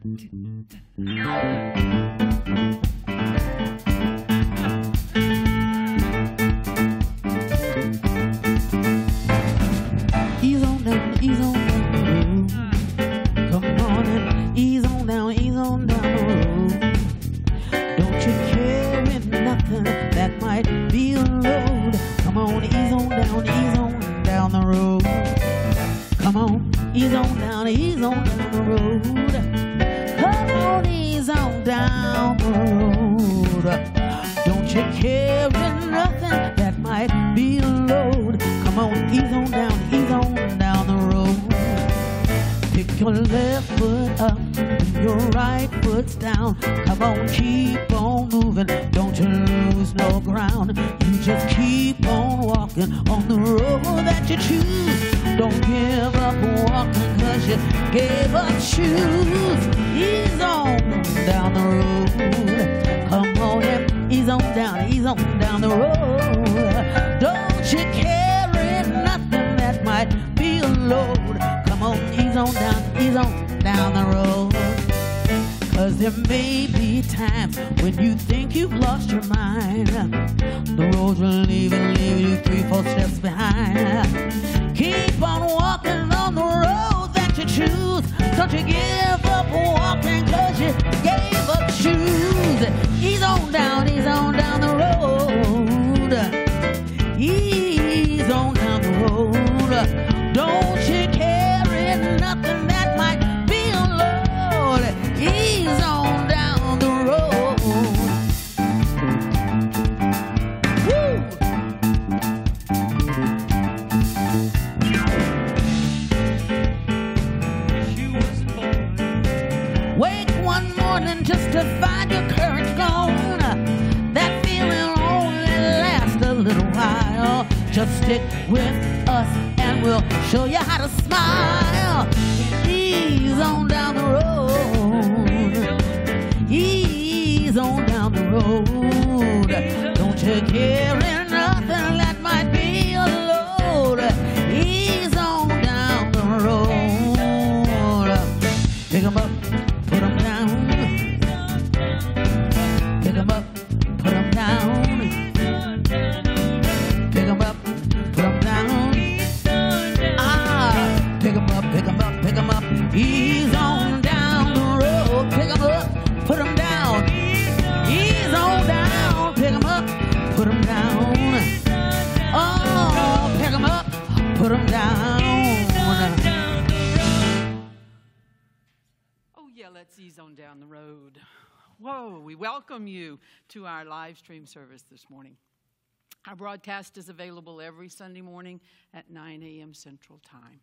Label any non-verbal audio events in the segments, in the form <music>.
Thank you. Little while. Just stick with us and we'll show you how to smile. Ease on down the road. Ease on down the road. Don't you carry Whoa, we welcome you to our live stream service this morning. Our broadcast is available every Sunday morning at 9 a.m. Central Time.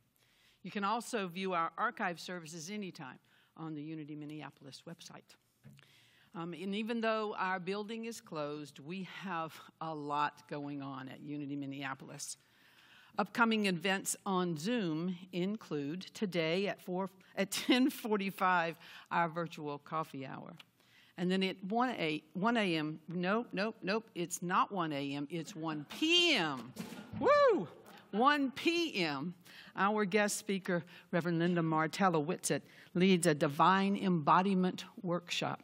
You can also view our archive services anytime on the Unity Minneapolis website. Um, and even though our building is closed, we have a lot going on at Unity Minneapolis. Upcoming events on Zoom include today at 4 at <laughs> 10:45 our virtual coffee hour. And then at 1 a, 1 a.m. Nope, nope, nope. It's not 1 a.m. It's 1 p.m. Woo! 1 p.m. Our guest speaker, Reverend Linda Martella Whitsett, leads a divine embodiment workshop,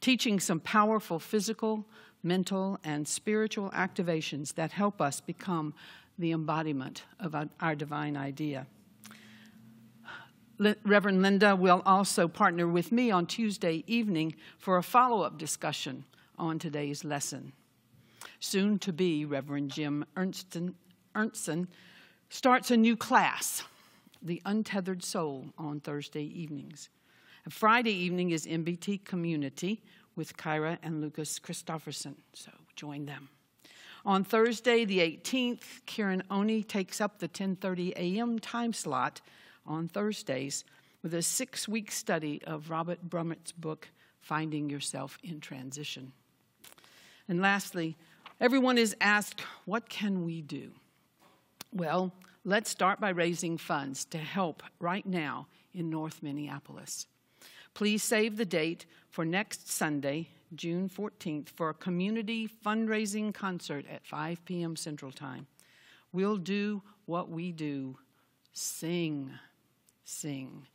teaching some powerful physical, mental, and spiritual activations that help us become the embodiment of our divine idea. Reverend Linda will also partner with me on Tuesday evening for a follow up discussion on today's lesson. Soon to be, Reverend Jim Ernsten, Ernstson starts a new class, The Untethered Soul, on Thursday evenings. Friday evening is MBT Community with Kyra and Lucas Christofferson, so join them. On Thursday, the 18th, Karen Oni takes up the 10:30 a.m. time slot on Thursdays with a six-week study of Robert Brumet's book, Finding Yourself in Transition. And lastly, everyone is asked, what can we do? Well, let's start by raising funds to help right now in North Minneapolis. Please save the date for next Sunday, June 14th, for a community fundraising concert at 5 p.m. Central Time. We'll do what we do sing, sing.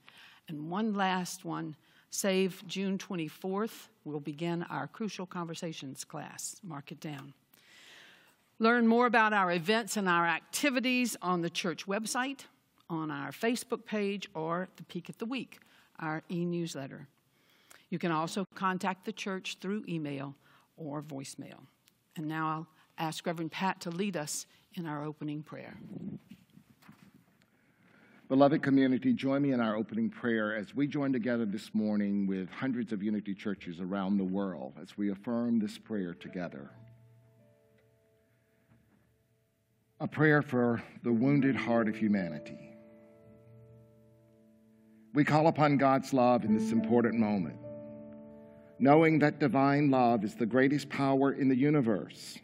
And one last one Save June 24th. We'll begin our Crucial Conversations class. Mark it down. Learn more about our events and our activities on the church website, on our Facebook page, or the Peek at the Week, our e newsletter. You can also contact the church through email or voicemail. And now I'll ask Reverend Pat to lead us in our opening prayer. Beloved community, join me in our opening prayer as we join together this morning with hundreds of Unity churches around the world as we affirm this prayer together. A prayer for the wounded heart of humanity. We call upon God's love in this important moment, knowing that divine love is the greatest power in the universe.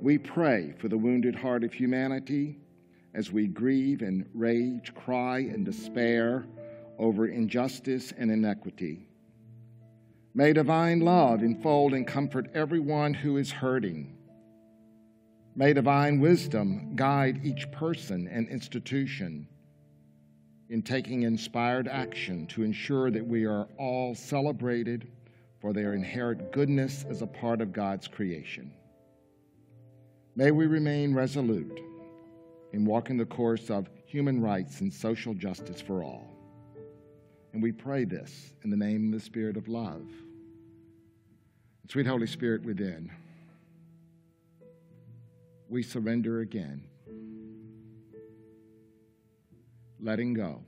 We pray for the wounded heart of humanity as we grieve and rage, cry and despair over injustice and inequity. May divine love enfold and comfort everyone who is hurting. May divine wisdom guide each person and institution in taking inspired action to ensure that we are all celebrated for their inherent goodness as a part of God's creation. May we remain resolute in walking the course of human rights and social justice for all. And we pray this in the name of the Spirit of love. Sweet Holy Spirit within, we surrender again, letting go,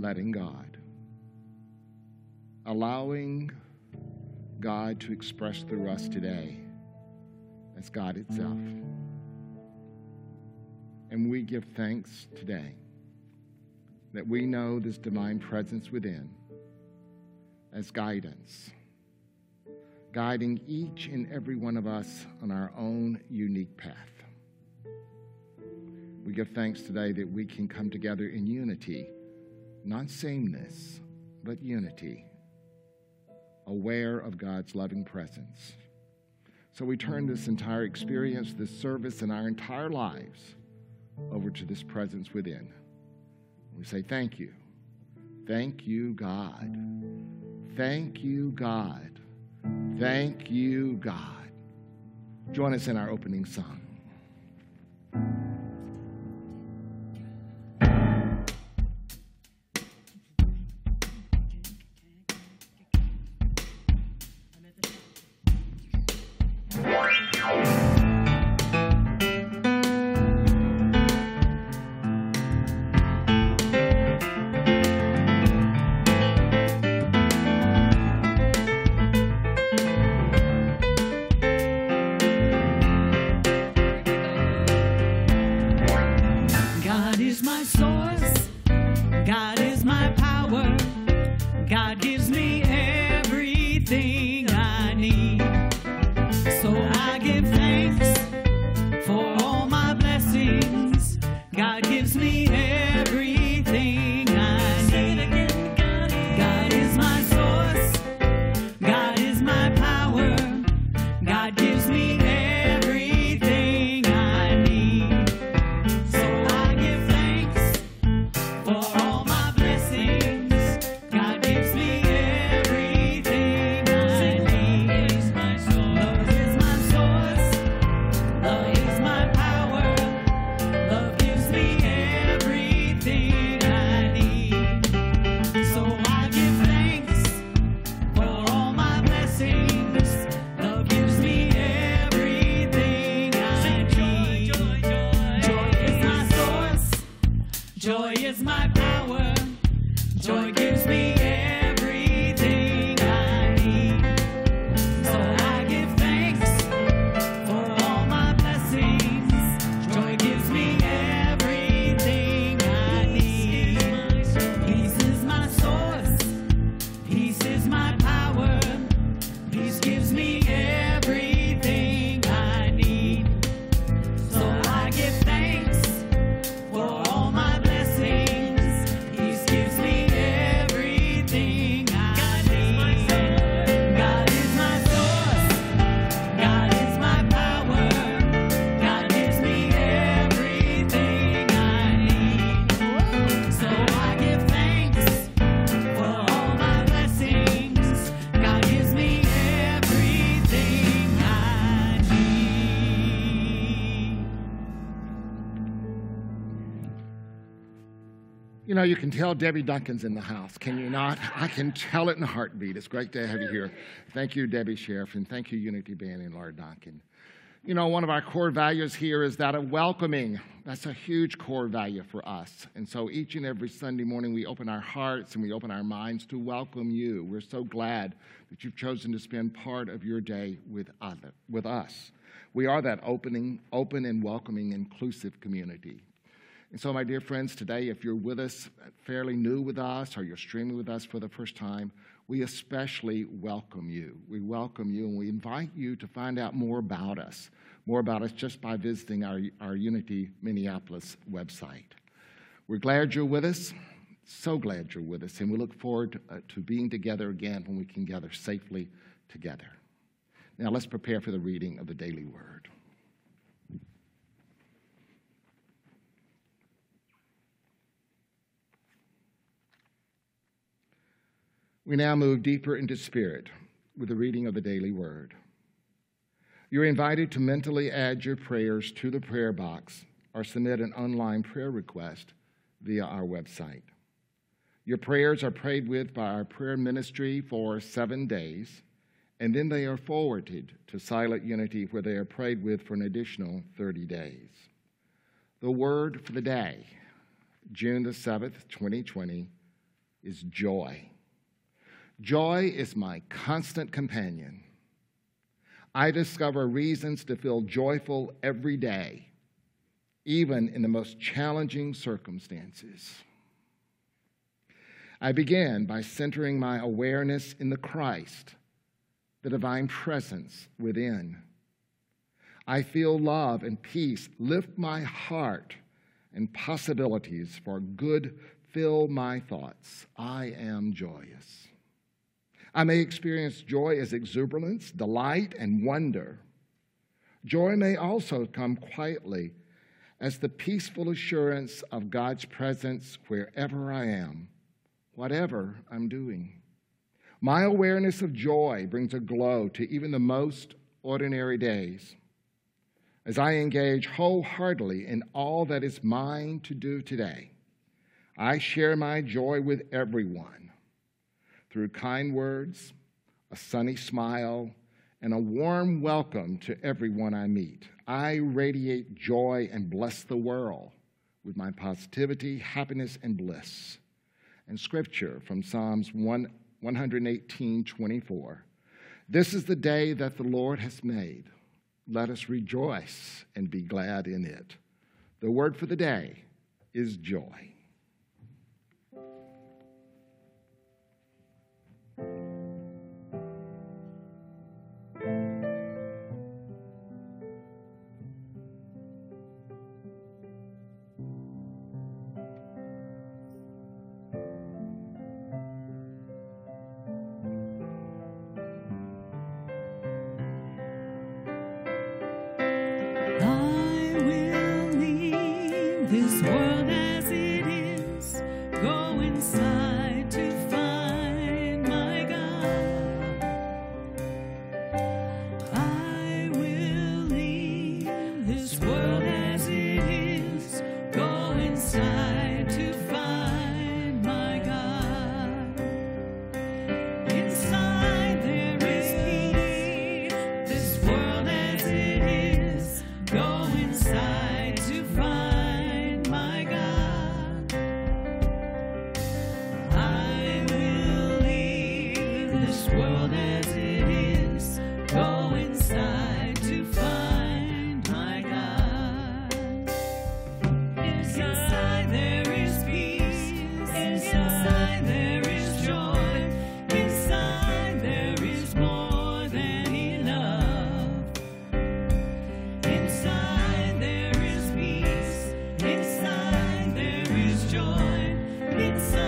letting God, allowing God to express through us today as God itself. And we give thanks today that we know this divine presence within as guidance, guiding each and every one of us on our own unique path. We give thanks today that we can come together in unity, not sameness, but unity, aware of God's loving presence. So we turn this entire experience, this service, and our entire lives over to this presence within. We say, Thank you. Thank you, God. Thank you, God. Thank you, God. Join us in our opening song. Know, you can tell Debbie Duncan's in the house, can you not? I can tell it in a heartbeat. It's great to have you here. Thank you, Debbie Sheriff, and thank you, Unity Band and Laura Duncan. You know, one of our core values here is that of welcoming. That's a huge core value for us. And so each and every Sunday morning, we open our hearts and we open our minds to welcome you. We're so glad that you've chosen to spend part of your day with, other, with us. We are that opening, open and welcoming, inclusive community. And so, my dear friends, today, if you're with us, fairly new with us, or you're streaming with us for the first time, we especially welcome you. We welcome you and we invite you to find out more about us, more about us just by visiting our, our Unity Minneapolis website. We're glad you're with us, so glad you're with us, and we look forward to, uh, to being together again when we can gather safely together. Now, let's prepare for the reading of the daily word. We now move deeper into spirit with the reading of the daily word. You're invited to mentally add your prayers to the prayer box or submit an online prayer request via our website. Your prayers are prayed with by our prayer ministry for seven days, and then they are forwarded to Silent Unity, where they are prayed with for an additional 30 days. The word for the day, June the 7th, 2020, is joy. Joy is my constant companion. I discover reasons to feel joyful every day, even in the most challenging circumstances. I begin by centering my awareness in the Christ, the divine presence within. I feel love and peace lift my heart, and possibilities for good fill my thoughts. I am joyous. I may experience joy as exuberance, delight, and wonder. Joy may also come quietly as the peaceful assurance of God's presence wherever I am, whatever I'm doing. My awareness of joy brings a glow to even the most ordinary days. As I engage wholeheartedly in all that is mine to do today, I share my joy with everyone through kind words, a sunny smile, and a warm welcome to everyone I meet. I radiate joy and bless the world with my positivity, happiness, and bliss. And scripture from Psalms 1, 118 24. This is the day that the Lord has made. Let us rejoice and be glad in it. The word for the day is joy. It's. so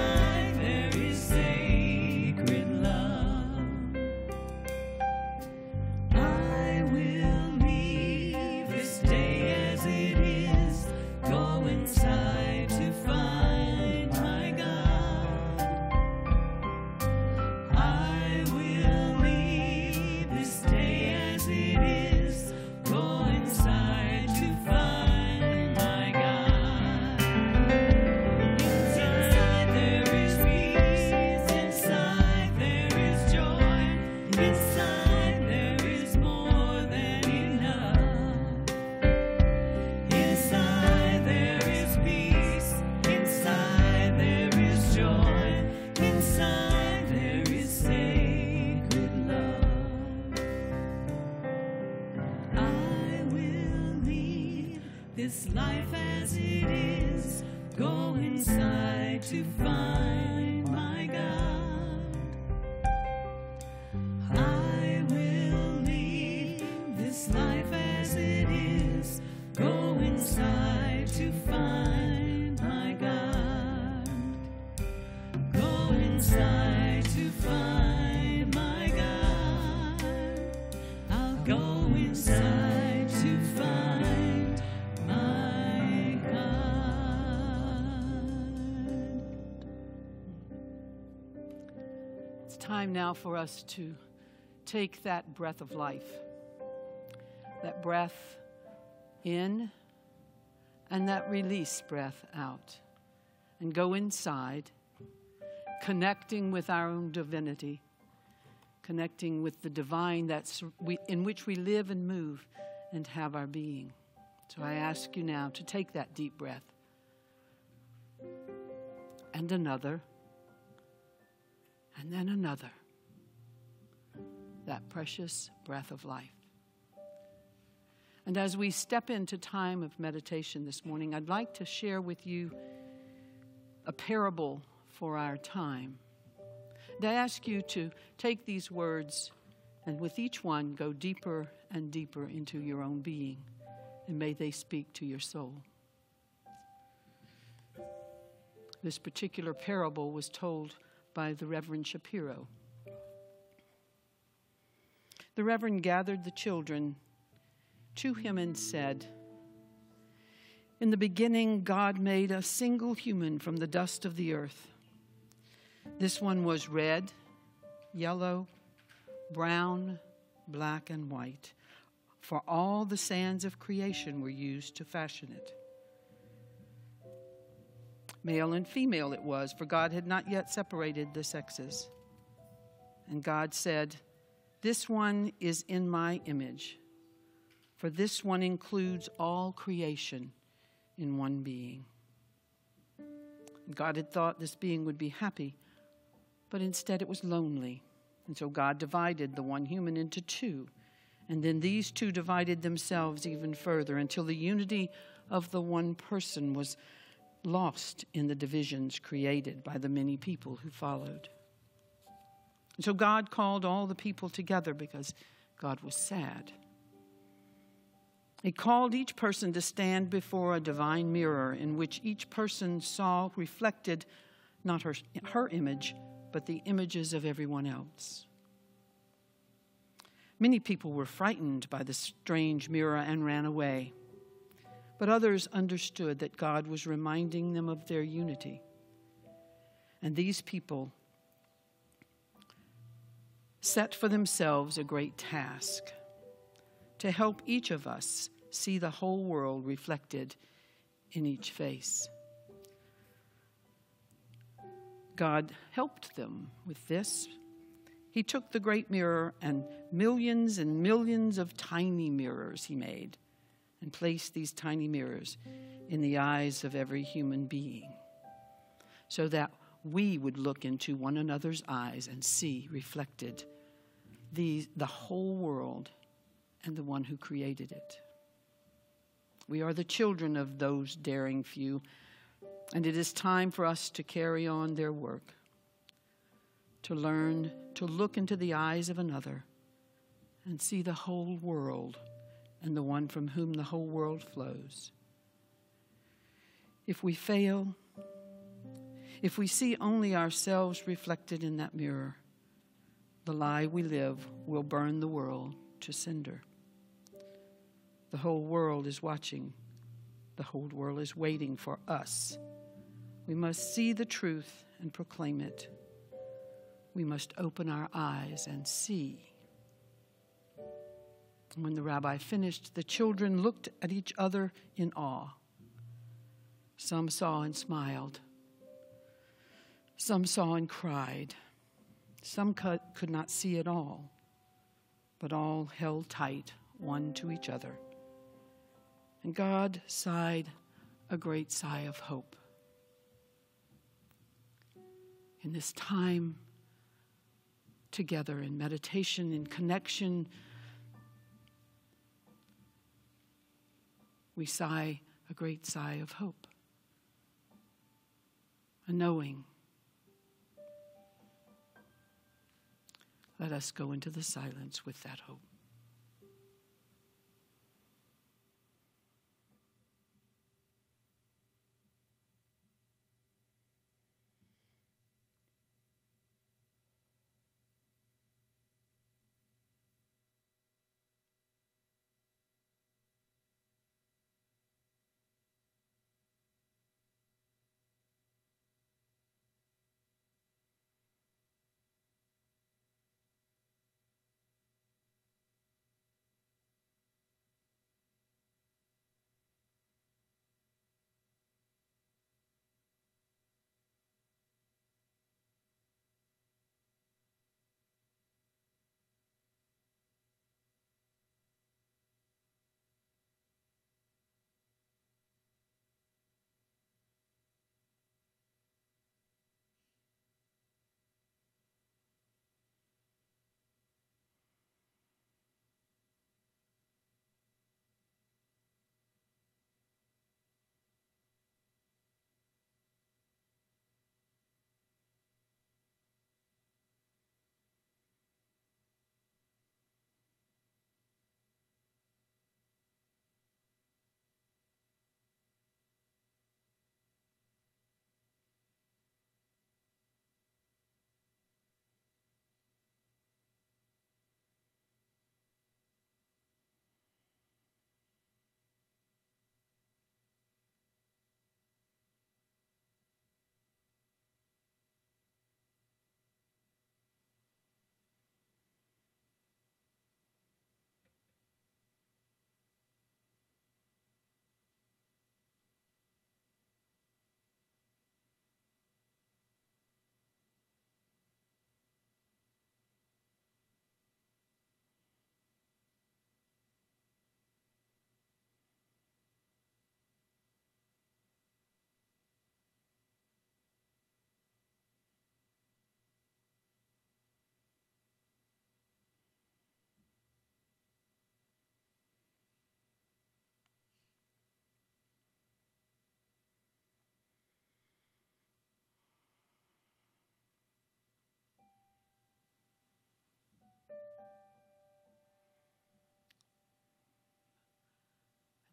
time now for us to take that breath of life, that breath in, and that release breath out, and go inside, connecting with our own divinity, connecting with the divine that's we, in which we live and move and have our being. So I ask you now to take that deep breath and another and then another. That precious breath of life. And as we step into time of meditation this morning, I'd like to share with you a parable for our time. I ask you to take these words and with each one go deeper and deeper into your own being, and may they speak to your soul. This particular parable was told by the Reverend Shapiro. The Reverend gathered the children to him and said, In the beginning, God made a single human from the dust of the earth. This one was red, yellow, brown, black, and white, for all the sands of creation were used to fashion it. Male and female it was, for God had not yet separated the sexes. And God said, This one is in my image, for this one includes all creation in one being. God had thought this being would be happy, but instead it was lonely. And so God divided the one human into two. And then these two divided themselves even further until the unity of the one person was lost in the divisions created by the many people who followed. And so God called all the people together because God was sad. He called each person to stand before a divine mirror in which each person saw reflected not her, her image, but the images of everyone else. Many people were frightened by the strange mirror and ran away but others understood that God was reminding them of their unity. And these people set for themselves a great task to help each of us see the whole world reflected in each face. God helped them with this. He took the great mirror and millions and millions of tiny mirrors he made and placed these tiny mirrors in the eyes of every human being so that we would look into one another's eyes and see reflected the, the whole world and the one who created it. We are the children of those daring few, and it is time for us to carry on their work, to learn to look into the eyes of another and see the whole world and the one from whom the whole world flows. If we fail, if we see only ourselves reflected in that mirror, the lie we live will burn the world to cinder. The whole world is watching. The whole world is waiting for us. We must see the truth and proclaim it. We must open our eyes and see. When the rabbi finished, the children looked at each other in awe. Some saw and smiled. Some saw and cried. Some could not see at all, but all held tight one to each other. And God sighed a great sigh of hope. In this time together in meditation, in connection, we sigh a great sigh of hope, a knowing. Let us go into the silence with that hope.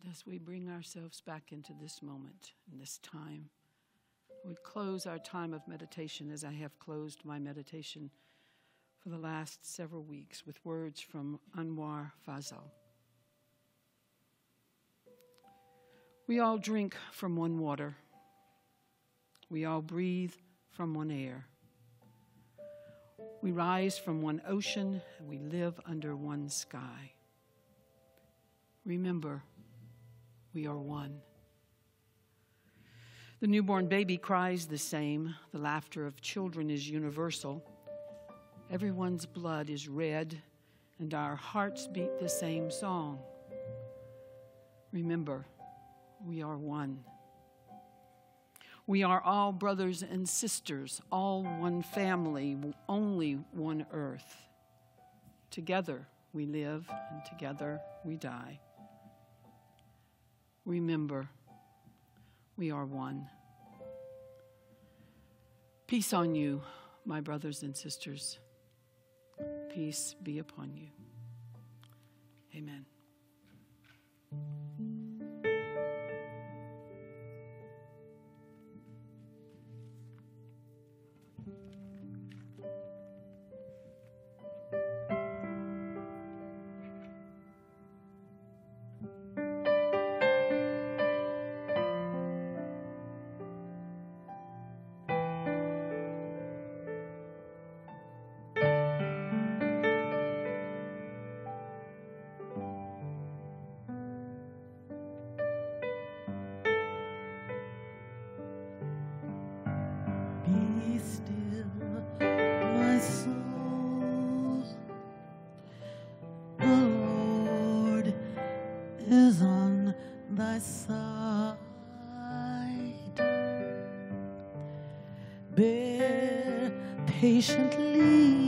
As we bring ourselves back into this moment, in this time, we close our time of meditation as I have closed my meditation for the last several weeks with words from Anwar Fazal. We all drink from one water. We all breathe from one air. We rise from one ocean and we live under one sky. Remember, we are one. The newborn baby cries the same. The laughter of children is universal. Everyone's blood is red, and our hearts beat the same song. Remember, we are one. We are all brothers and sisters, all one family, only one earth. Together we live, and together we die. Remember, we are one. Peace on you, my brothers and sisters. Peace be upon you. Amen. Side. Bear patiently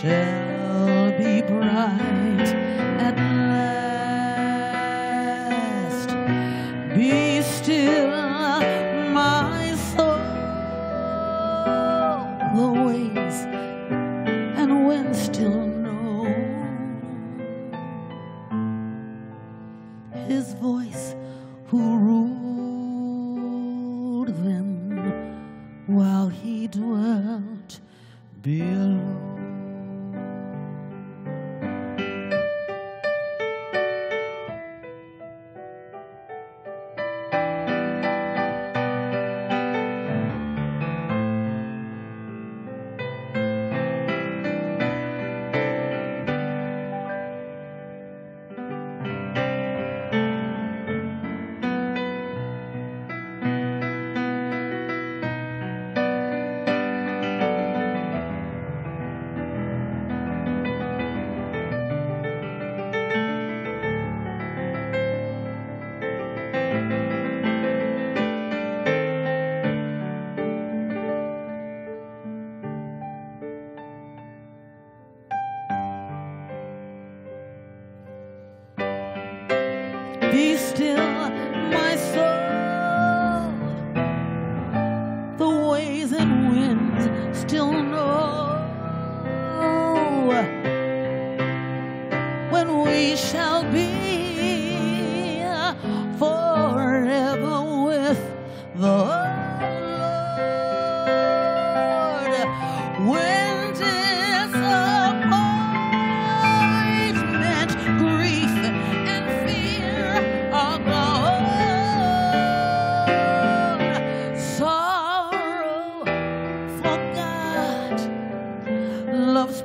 shall be bright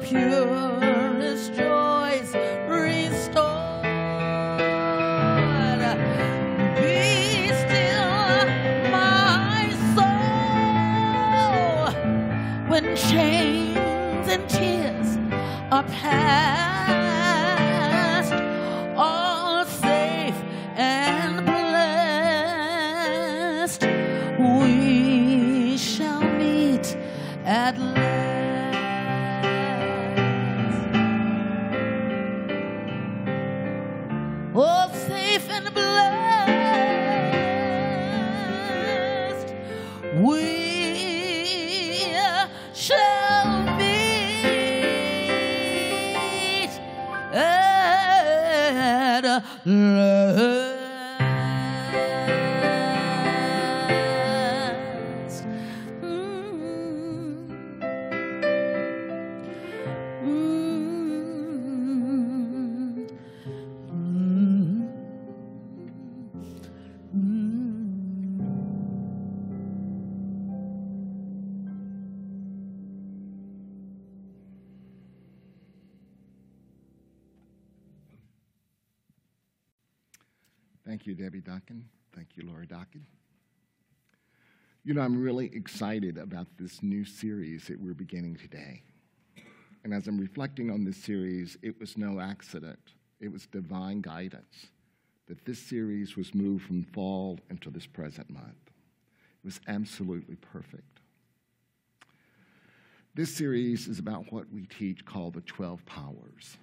purest joys restored. Be still, my soul, when chains and tears are past. Thank you, Debbie Duncan. Thank you, Laura Duncan. You know, I'm really excited about this new series that we're beginning today. And as I'm reflecting on this series, it was no accident, it was divine guidance that this series was moved from fall into this present month. It was absolutely perfect. This series is about what we teach called the 12 powers.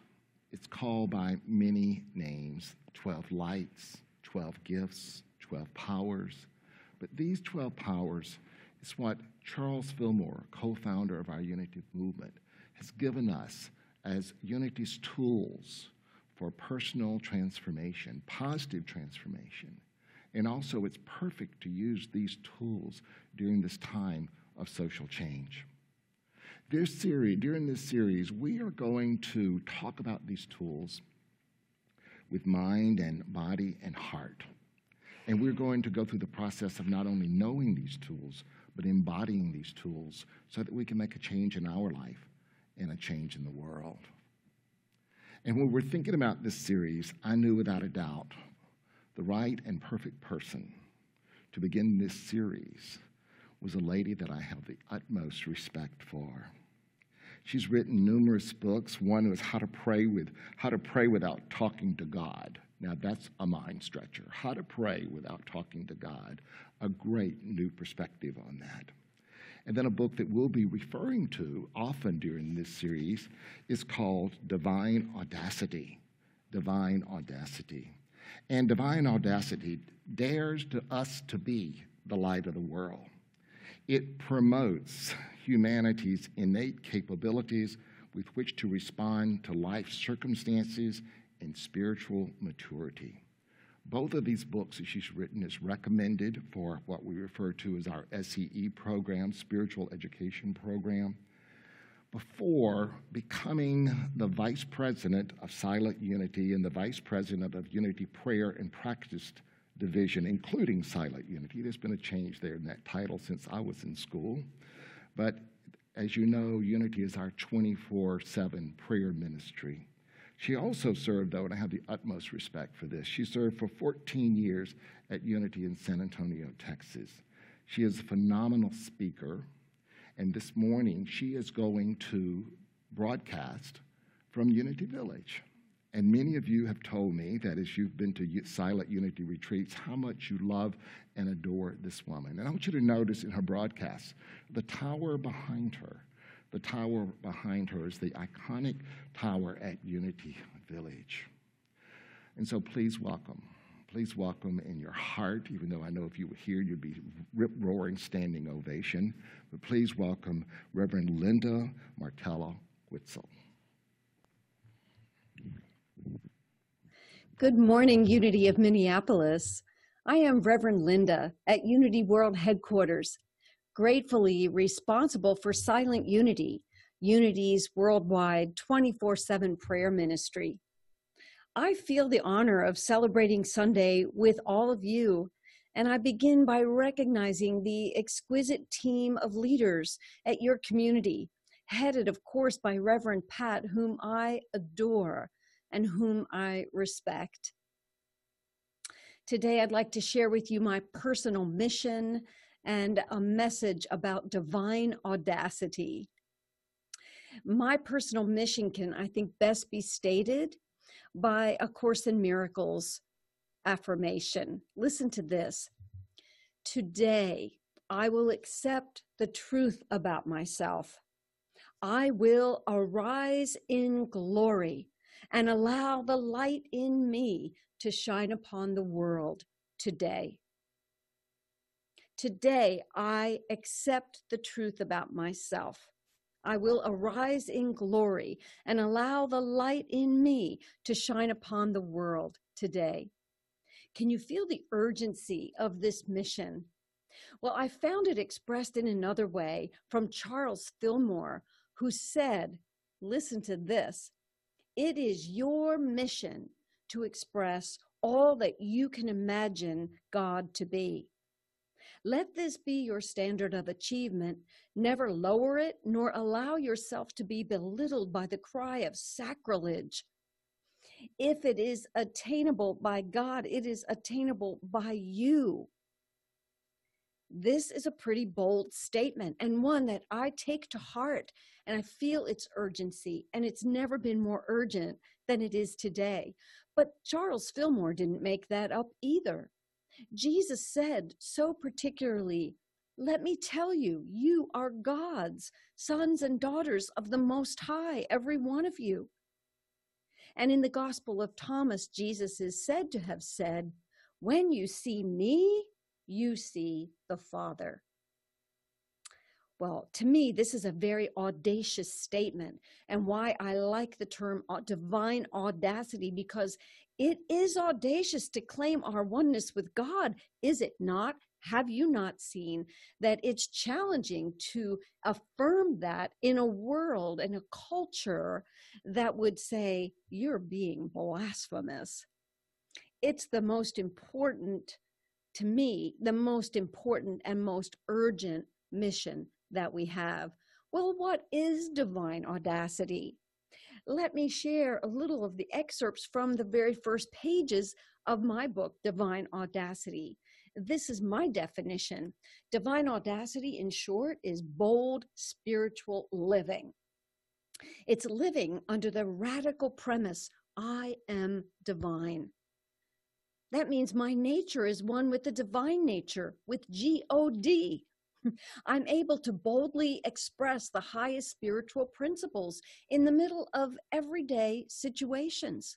It's called by many names 12 lights, 12 gifts, 12 powers. But these 12 powers is what Charles Fillmore, co founder of our Unity movement, has given us as Unity's tools for personal transformation, positive transformation. And also, it's perfect to use these tools during this time of social change. This series, during this series, we are going to talk about these tools with mind and body and heart. And we're going to go through the process of not only knowing these tools, but embodying these tools so that we can make a change in our life and a change in the world. And when we're thinking about this series, I knew without a doubt the right and perfect person to begin this series was a lady that I have the utmost respect for. She's written numerous books. One was How to Pray with How to Pray Without Talking to God. Now that's a mind stretcher. How to pray without talking to God. A great new perspective on that. And then a book that we'll be referring to often during this series is called Divine Audacity. Divine Audacity. And Divine Audacity dares to us to be the light of the world. It promotes humanity's innate capabilities with which to respond to life circumstances and spiritual maturity. Both of these books that she's written is recommended for what we refer to as our SEE program, Spiritual Education Program. Before becoming the vice president of Silent Unity and the vice president of Unity Prayer and Practice Division, including Silent Unity, there's been a change there in that title since I was in school. But as you know, Unity is our 24 7 prayer ministry. She also served, though, and I have the utmost respect for this, she served for 14 years at Unity in San Antonio, Texas. She is a phenomenal speaker, and this morning she is going to broadcast from Unity Village. And many of you have told me that as you've been to Silent Unity retreats, how much you love and adore this woman. And I want you to notice in her broadcast the tower behind her. The tower behind her is the iconic tower at Unity Village. And so please welcome. Please welcome in your heart, even though I know if you were here, you'd be rip roaring standing ovation. But please welcome Reverend Linda Martella Whitsett. Good morning, Unity of Minneapolis. I am Reverend Linda at Unity World Headquarters, gratefully responsible for Silent Unity, Unity's worldwide 24 7 prayer ministry. I feel the honor of celebrating Sunday with all of you, and I begin by recognizing the exquisite team of leaders at your community, headed, of course, by Reverend Pat, whom I adore and whom I respect. Today, I'd like to share with you my personal mission and a message about divine audacity. My personal mission can, I think, best be stated by A Course in Miracles affirmation. Listen to this. Today, I will accept the truth about myself. I will arise in glory and allow the light in me to shine upon the world today. Today, I accept the truth about myself. I will arise in glory and allow the light in me to shine upon the world today. Can you feel the urgency of this mission? Well, I found it expressed in another way from Charles Fillmore, who said, Listen to this it is your mission to express all that you can imagine God to be. Let this be your standard of achievement. Never lower it, nor allow yourself to be belittled by the cry of sacrilege. If it is attainable by God, it is attainable by you. This is a pretty bold statement and one that I take to heart, and I feel its urgency, and it's never been more urgent than it is today. But Charles Fillmore didn't make that up either. Jesus said so particularly, Let me tell you, you are God's sons and daughters of the Most High, every one of you. And in the Gospel of Thomas, Jesus is said to have said, When you see me, you see the Father. Well, to me, this is a very audacious statement, and why I like the term uh, divine audacity because it is audacious to claim our oneness with God, is it not? Have you not seen that it's challenging to affirm that in a world and a culture that would say you're being blasphemous? It's the most important to me, the most important and most urgent mission that we have. Well, what is divine audacity? Let me share a little of the excerpts from the very first pages of my book, Divine Audacity. This is my definition. Divine audacity, in short, is bold spiritual living. It's living under the radical premise I am divine. That means my nature is one with the divine nature, with G O D. <laughs> I'm able to boldly express the highest spiritual principles in the middle of everyday situations.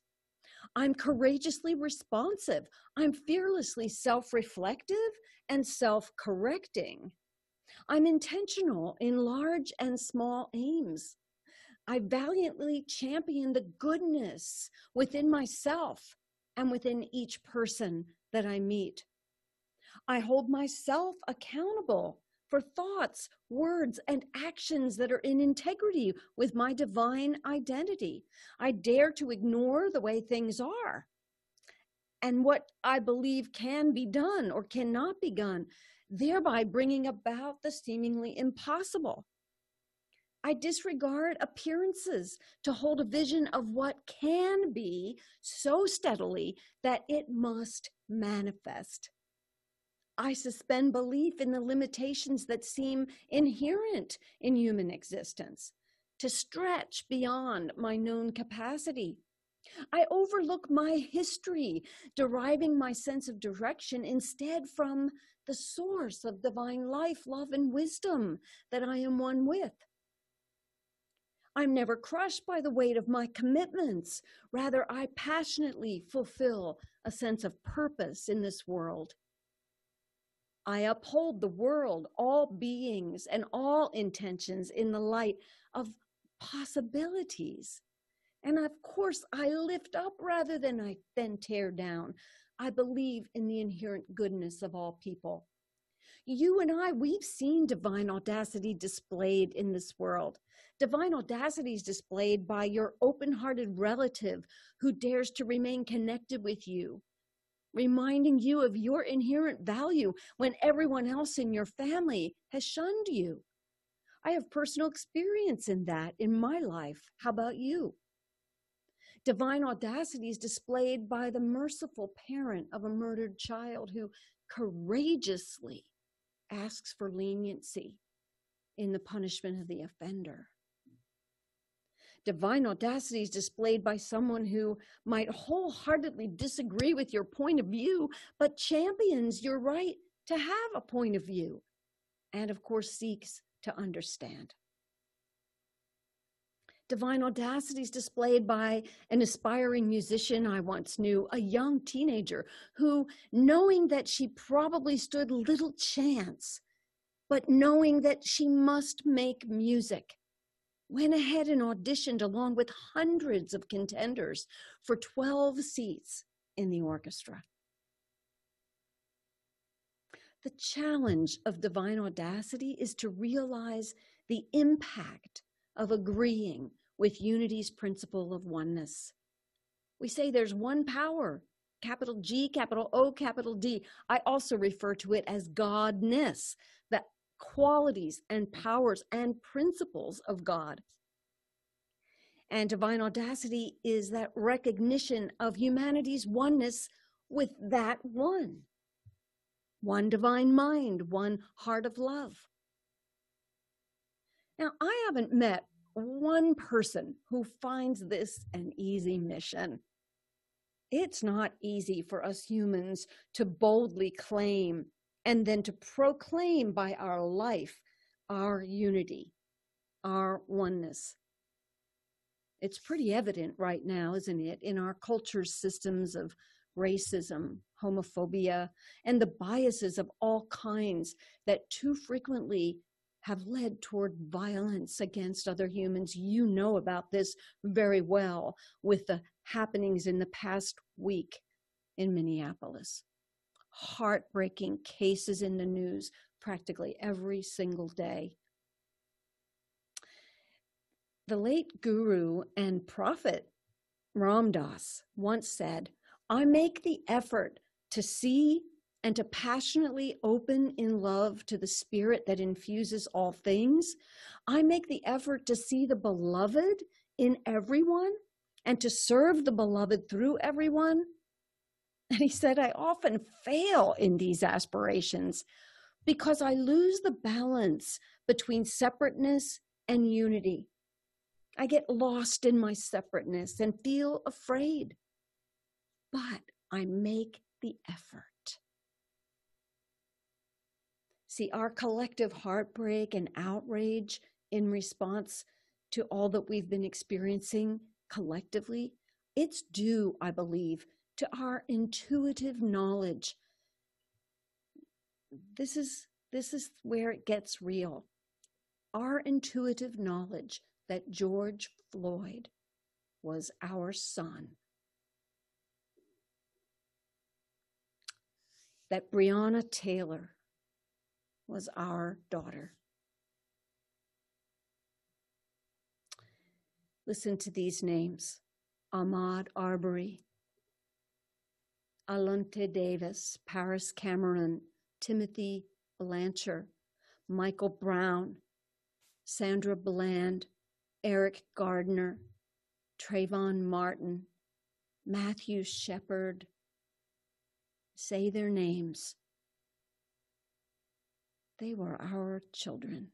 I'm courageously responsive. I'm fearlessly self reflective and self correcting. I'm intentional in large and small aims. I valiantly champion the goodness within myself and within each person that I meet. I hold myself accountable for thoughts, words, and actions that are in integrity with my divine identity. I dare to ignore the way things are and what I believe can be done or cannot be done, thereby bringing about the seemingly impossible. I disregard appearances to hold a vision of what can be so steadily that it must manifest. I suspend belief in the limitations that seem inherent in human existence to stretch beyond my known capacity. I overlook my history, deriving my sense of direction instead from the source of divine life, love, and wisdom that I am one with. I'm never crushed by the weight of my commitments. Rather, I passionately fulfill a sense of purpose in this world. I uphold the world, all beings, and all intentions in the light of possibilities. And of course, I lift up rather than I then tear down. I believe in the inherent goodness of all people. You and I, we've seen divine audacity displayed in this world. Divine audacity is displayed by your open hearted relative who dares to remain connected with you, reminding you of your inherent value when everyone else in your family has shunned you. I have personal experience in that in my life. How about you? Divine audacity is displayed by the merciful parent of a murdered child who courageously asks for leniency in the punishment of the offender divine audacity is displayed by someone who might wholeheartedly disagree with your point of view, but champions your right to have a point of view, and of course seeks to understand. Divine audacity is displayed by an aspiring musician I once knew, a young teenager who, knowing that she probably stood little chance, but knowing that she must make music, went ahead and auditioned along with hundreds of contenders for 12 seats in the orchestra. The challenge of divine audacity is to realize the impact of agreeing with unity's principle of oneness. We say there's one power, capital G, capital O, capital D. I also refer to it as Godness, qualities and powers and principles of God. And divine audacity is that recognition of humanity's oneness with that one. One divine mind, one heart of love. Now, I haven't met one person who finds this an easy mission. It's not easy for us humans to boldly claim and then to proclaim by our life our unity, our oneness. It's pretty evident right now, isn't it, in our culture's systems of racism, homophobia, and the biases of all kinds that too frequently have led toward violence against other humans. You know about this very well with the happenings in the past week in Minneapolis. Heartbreaking cases in the news practically every single day. The late guru and prophet Ram Dass once said, I make the effort to see and to passionately open in love to the spirit that infuses all things. I make the effort to see the beloved in everyone and to serve the beloved through everyone. And he said, I often fail in these aspirations because I lose the balance between separateness and unity. I get lost in my separateness and feel afraid, but I make the effort. See, our collective heartbreak and outrage in response to all that we've been experiencing collectively, it's due, I believe, to our intuitive knowledge. This is this is where it gets real. Our intuitive knowledge that George Floyd was our son. That Breonna Taylor was our daughter. Listen to these names Ahmaud Arbery, Alunte Davis, Paris Cameron, Timothy Blancher, Michael Brown, Sandra Bland, Eric Garner, Trayvon Martin, Matthew Shepard. Say their names. They were our children.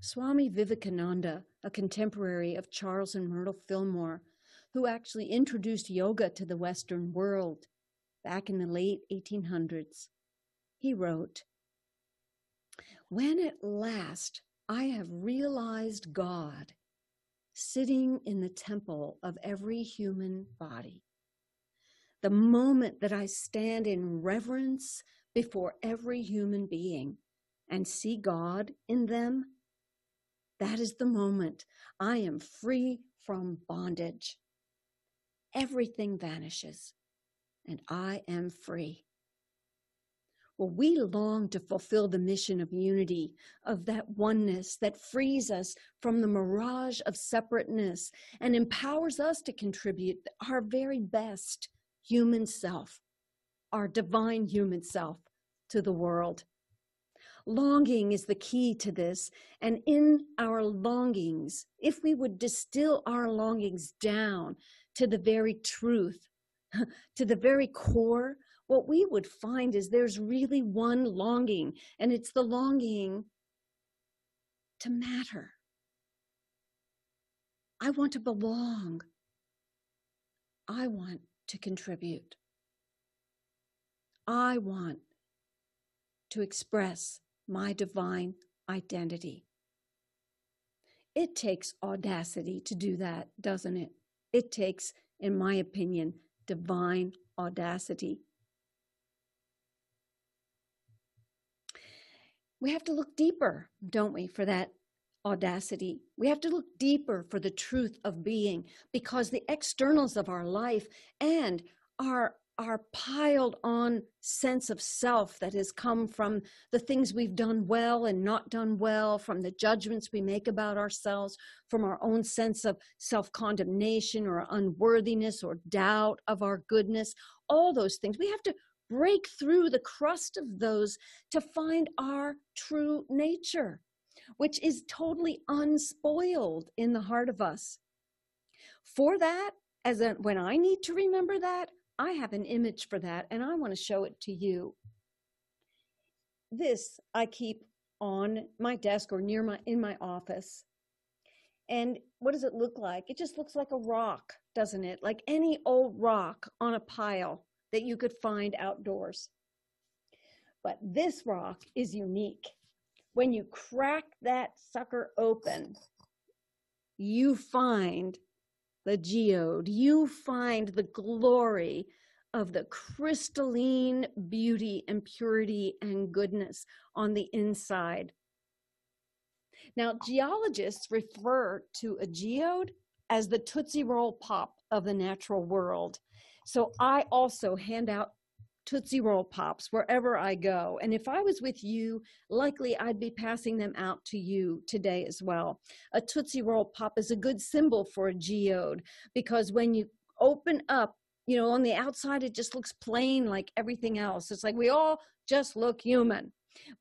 Swami Vivekananda, a contemporary of Charles and Myrtle Fillmore, who actually introduced yoga to the Western world back in the late 1800s, he wrote, When at last I have realized God sitting in the temple of every human body, the moment that I stand in reverence before every human being and see God in them, that is the moment I am free from bondage. Everything vanishes and I am free. Well, we long to fulfill the mission of unity, of that oneness that frees us from the mirage of separateness and empowers us to contribute our very best human self, our divine human self, to the world. Longing is the key to this. And in our longings, if we would distill our longings down to the very truth, <laughs> to the very core, what we would find is there's really one longing, and it's the longing to matter. I want to belong. I want to contribute. I want to express my divine identity. It takes audacity to do that, doesn't it? It takes, in my opinion, divine audacity. We have to look deeper, don't we, for that audacity. We have to look deeper for the truth of being because the externals of our life and our our piled on sense of self that has come from the things we've done well and not done well, from the judgments we make about ourselves, from our own sense of self condemnation or unworthiness or doubt of our goodness, all those things. We have to break through the crust of those to find our true nature. which is totally unspoiled in the heart of us. For that, as a, when I need to remember that, I have an image for that and I want to show it to you. This I keep on my desk or near my in my office. And what does it look like? It just looks like a rock, doesn't it? Like any old rock on a pile that you could find outdoors. But this rock is unique. When you crack that sucker open, you find the geode, you find the glory of the crystalline beauty and purity and goodness on the inside. Now, geologists refer to a geode as the Tootsie Roll Pop of the natural world. So I also hand out Tootsie Roll Pops wherever I go. And if I was with you, likely I'd be passing them out to you today as well. A Tootsie Roll Pop is a good symbol for a geode because when you open up, you know, on the outside, it just looks plain like everything else. It's like we all just look human.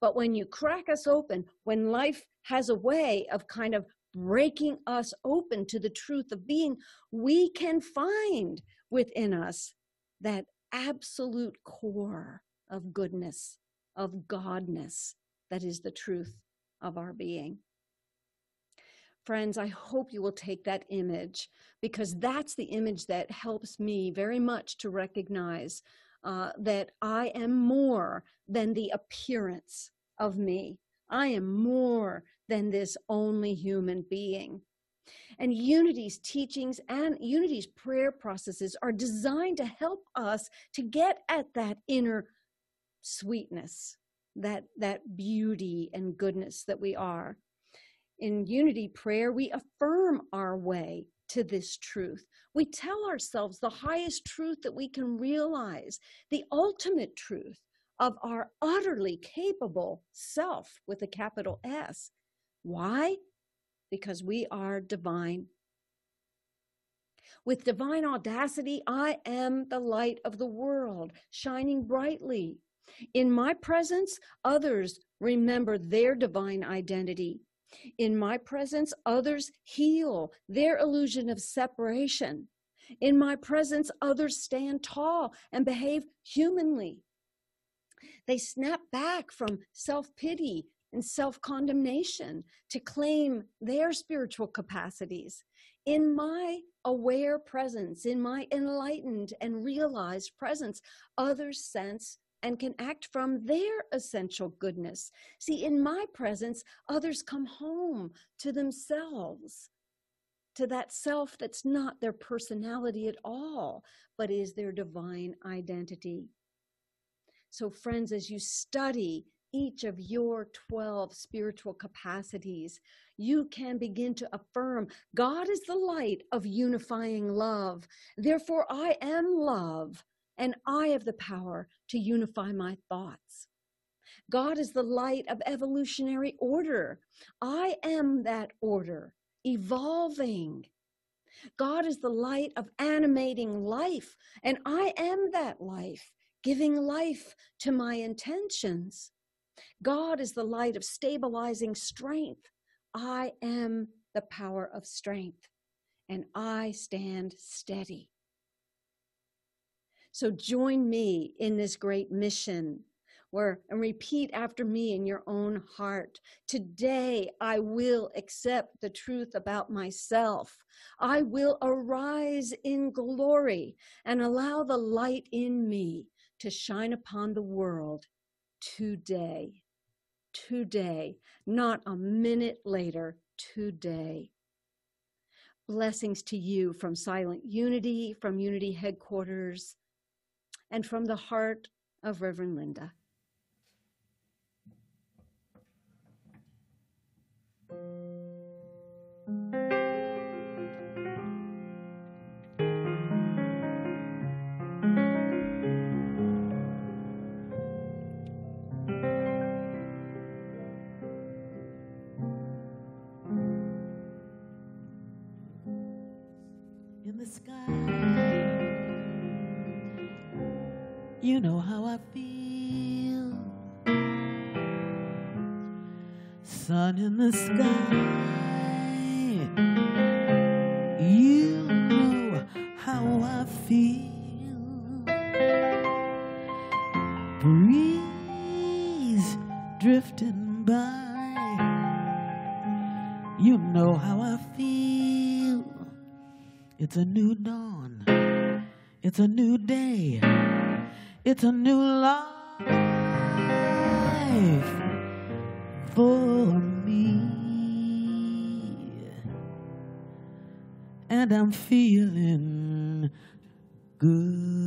But when you crack us open, when life has a way of kind of breaking us open to the truth of being, we can find within us that absolute core of goodness, of godness that is the truth of our being. Friends, I hope you will take that image because that's the image that helps me very much to recognize uh, that I am more than the appearance of me. I am more than this only human being. And Unity's teachings and Unity's prayer processes are designed to help us to get at that inner sweetness, that, that beauty and goodness that we are. In Unity prayer, we affirm our way to this truth. We tell ourselves the highest truth that we can realize, the ultimate truth of our utterly capable self with a capital S. Why? Because we are divine. With divine audacity, I am the light of the world, shining brightly. In my presence, others remember their divine identity. In my presence, others heal their illusion of separation. In my presence, others stand tall and behave humanly. They snap back from self pity and self condemnation to claim their spiritual capacities. In my aware presence, in my enlightened and realized presence, others sense and can act from their essential goodness. See, in my presence, others come home to themselves, to that self that's not their personality at all, but is their divine identity. So, friends, as you study each of your 12 spiritual capacities, you can begin to affirm God is the light of unifying love. Therefore, I am love and I have the power to unify my thoughts. God is the light of evolutionary order. I am that order, evolving. God is the light of animating life, and I am that life, giving life to my intentions. God is the light of stabilizing strength. I am the power of strength, and I stand steady. So join me in this great mission where and repeat after me in your own heart. Today I will accept the truth about myself. I will arise in glory and allow the light in me to shine upon the world today. Today, not a minute later, today. Blessings to you from Silent Unity, from Unity Headquarters and from the heart of Reverend Linda. in the sky. You know how I feel. Sun in the sky. It's a new dawn. It's a new day. It's a new life for me. And I'm feeling good.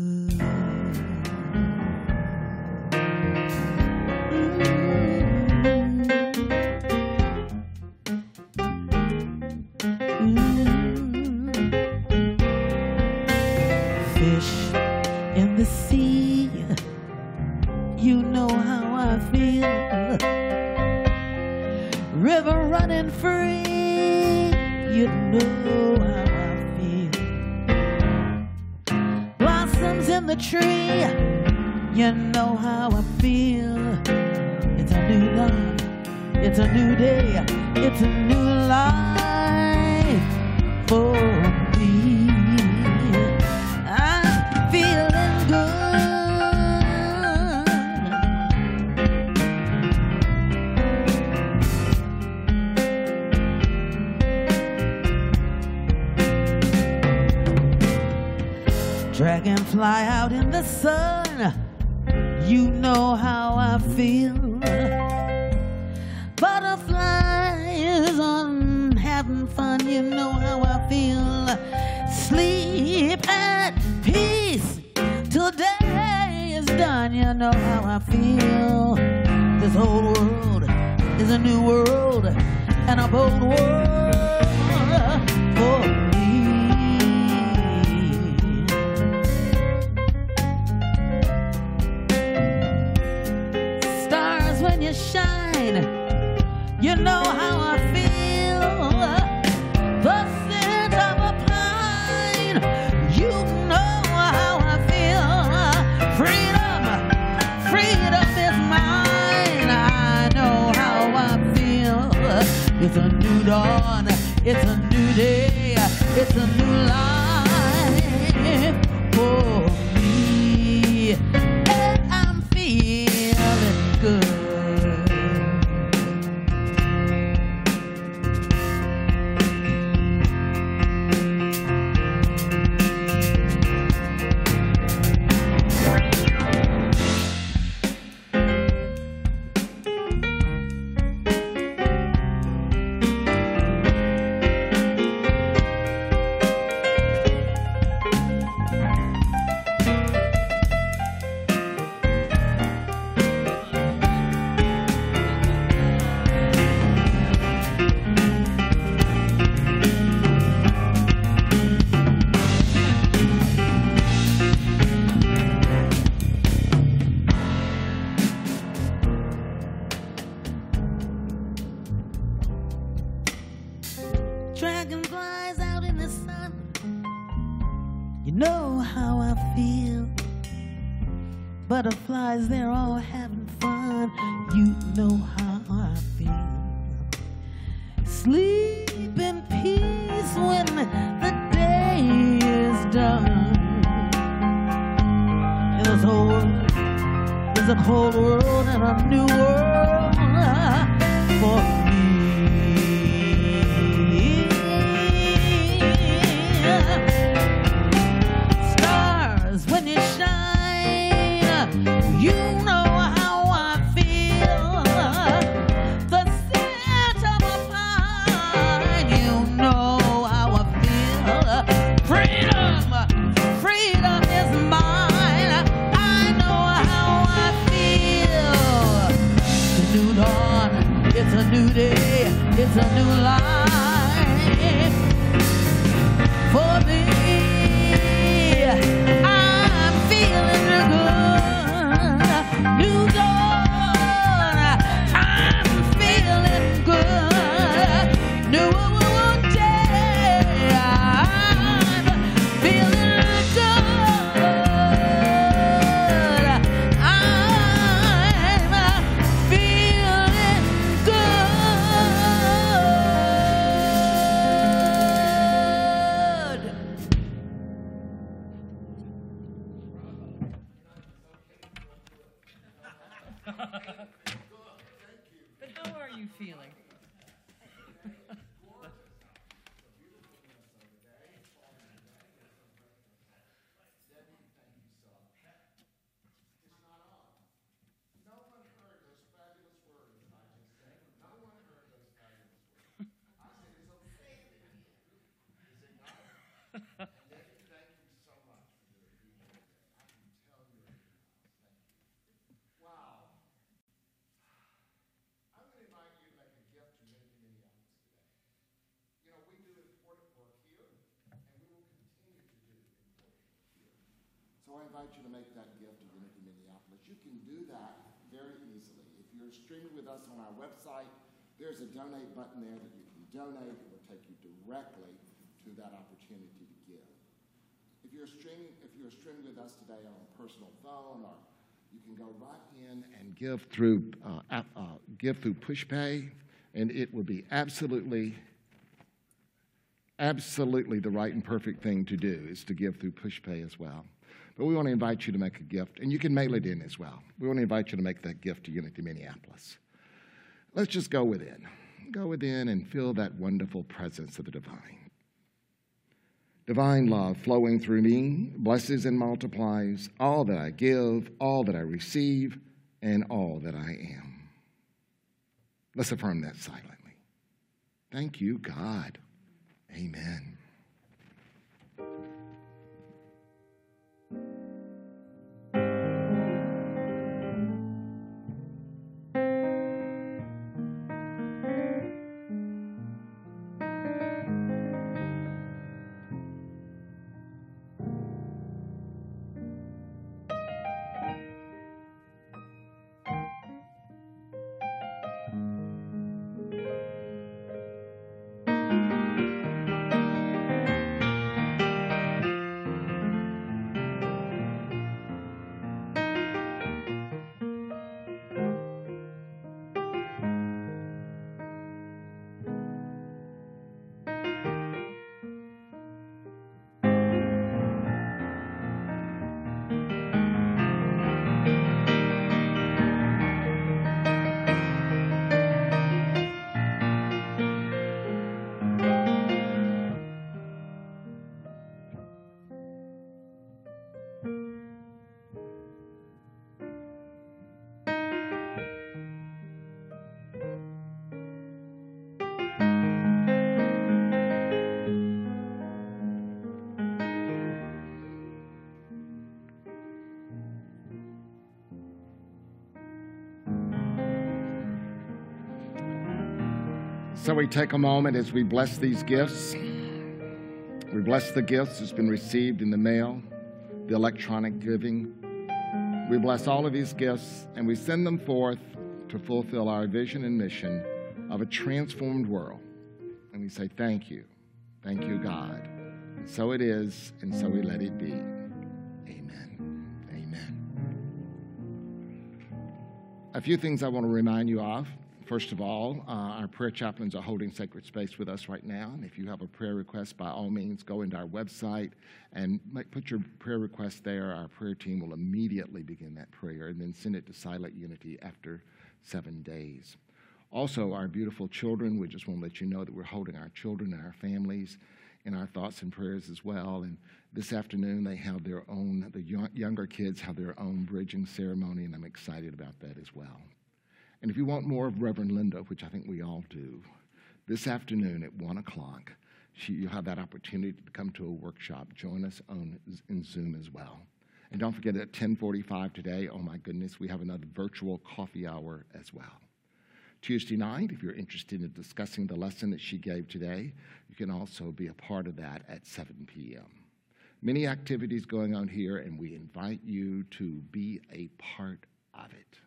done, you know how I feel. This whole world is a new world, and a bold world for me. Stars when you shine, you know how I feel. It's a new dawn, it's a new day, it's a new life. Invite you to make that gift to Unity Minneapolis. You can do that very easily. If you're streaming with us on our website, there's a donate button there that you can donate. It will take you directly to that opportunity to give. If you're streaming, if you're streaming with us today on a personal phone, or you can go right in and give through uh, uh, give through PushPay, and it will be absolutely, absolutely the right and perfect thing to do is to give through PushPay as well. But we want to invite you to make a gift, and you can mail it in as well. We want to invite you to make that gift to Unity Minneapolis. Let's just go within. Go within and feel that wonderful presence of the divine. Divine love flowing through me blesses and multiplies all that I give, all that I receive, and all that I am. Let's affirm that silently. Thank you, God. Amen. So we take a moment as we bless these gifts. We bless the gifts that's been received in the mail, the electronic giving. We bless all of these gifts and we send them forth to fulfill our vision and mission of a transformed world. And we say, Thank you. Thank you, God. And so it is, and so we let it be. Amen. Amen. A few things I want to remind you of. First of all, uh, our prayer chaplains are holding sacred space with us right now. And if you have a prayer request, by all means, go into our website and make, put your prayer request there. Our prayer team will immediately begin that prayer and then send it to Silent Unity after seven days. Also, our beautiful children, we just want to let you know that we're holding our children and our families in our thoughts and prayers as well. And this afternoon, they have their own, the younger kids have their own bridging ceremony, and I'm excited about that as well. And if you want more of Reverend Linda, which I think we all do, this afternoon at 1 o'clock, you'll have that opportunity to come to a workshop. Join us on in Zoom as well. And don't forget at 1045 today, oh my goodness, we have another virtual coffee hour as well. Tuesday night, if you're interested in discussing the lesson that she gave today, you can also be a part of that at 7 p.m. Many activities going on here, and we invite you to be a part of it.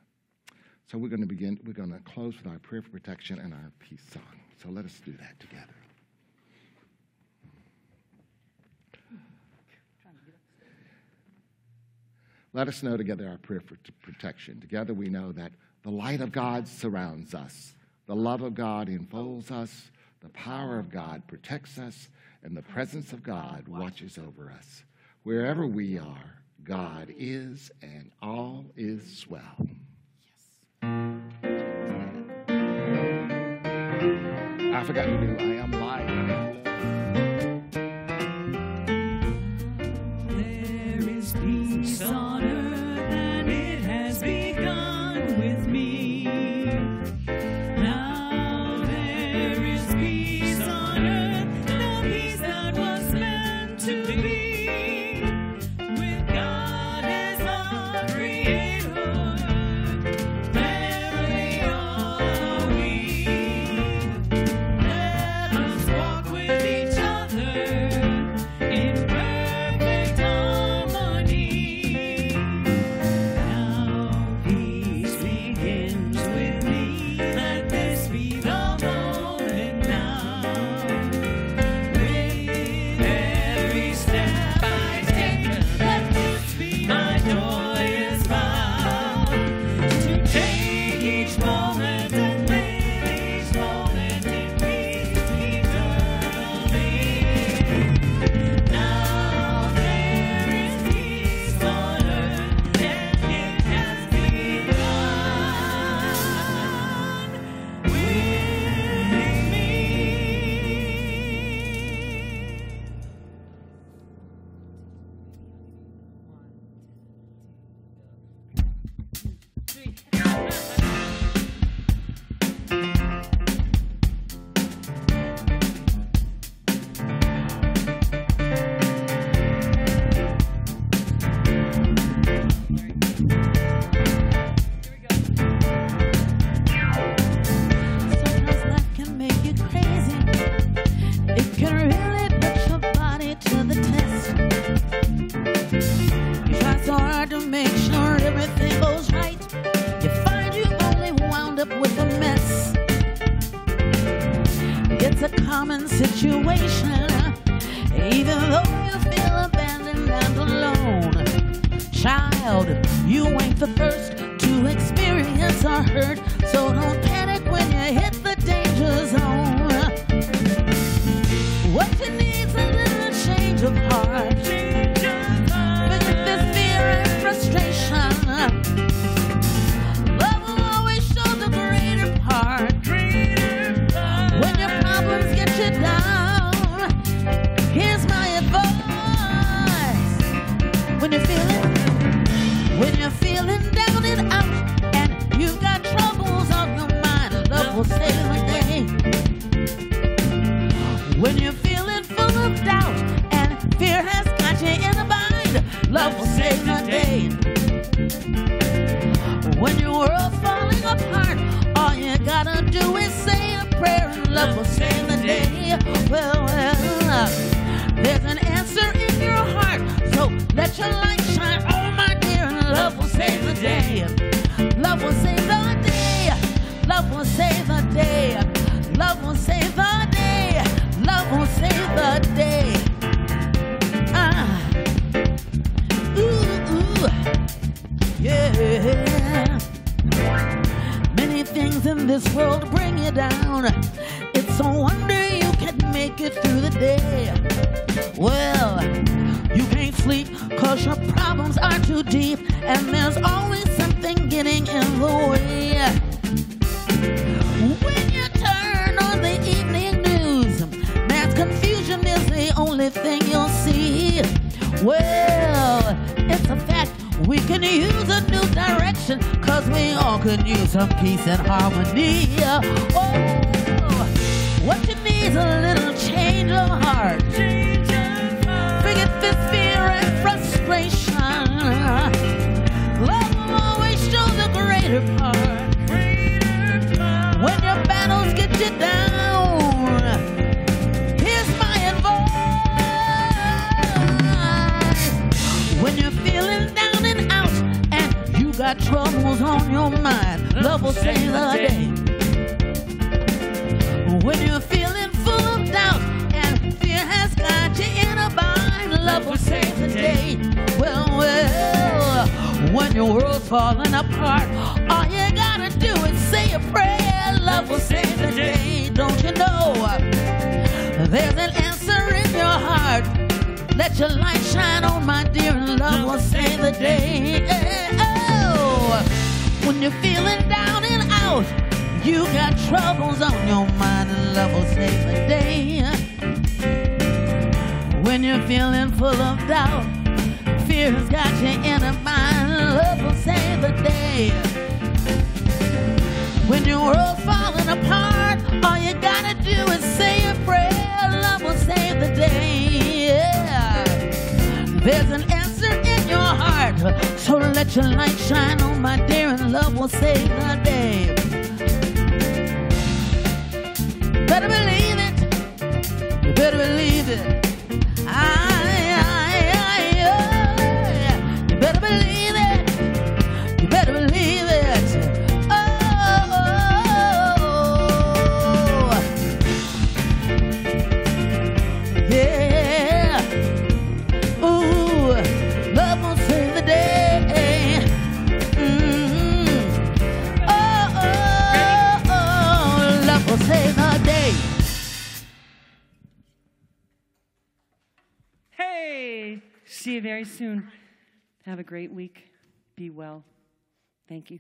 So we're going to begin, we're going to close with our prayer for protection and our peace song. So let us do that together. Let us know together our prayer for protection. Together we know that the light of God surrounds us, the love of God enfolds us, the power of God protects us, and the presence of God watches over us. Wherever we are, God is, and all is well. I forgot to do I experience a hurt, so don't this world to bring you down. Some peace and harmony. Oh, what you need is a little change of heart. Forget this fear and frustration. Love will always show the greater part. When your battles get you down, here's my advice. When you're feeling down and out, and you got troubles on your mind, love will save the day. When you're feeling full of doubt, and fear has got you in a bind, love will save the day. Well, well, when your world's falling apart, all you gotta do is say a prayer. Love will save the day. Don't you know? There's an answer in your heart. Let your light shine on, my dear, and love will save the day. Oh, when you're feeling down you got troubles on your mind, and love will save the day. When you're feeling full of doubt, fear's got you in a bind, love will save the day. When your world's falling apart, all you gotta do is say a prayer. Love will save the day. Yeah. There's an answer in your heart, so let your light shine on, my dear, and love will save the day. Better believe it. You better believe it. See you very soon. Have a great week. Be well. Thank you.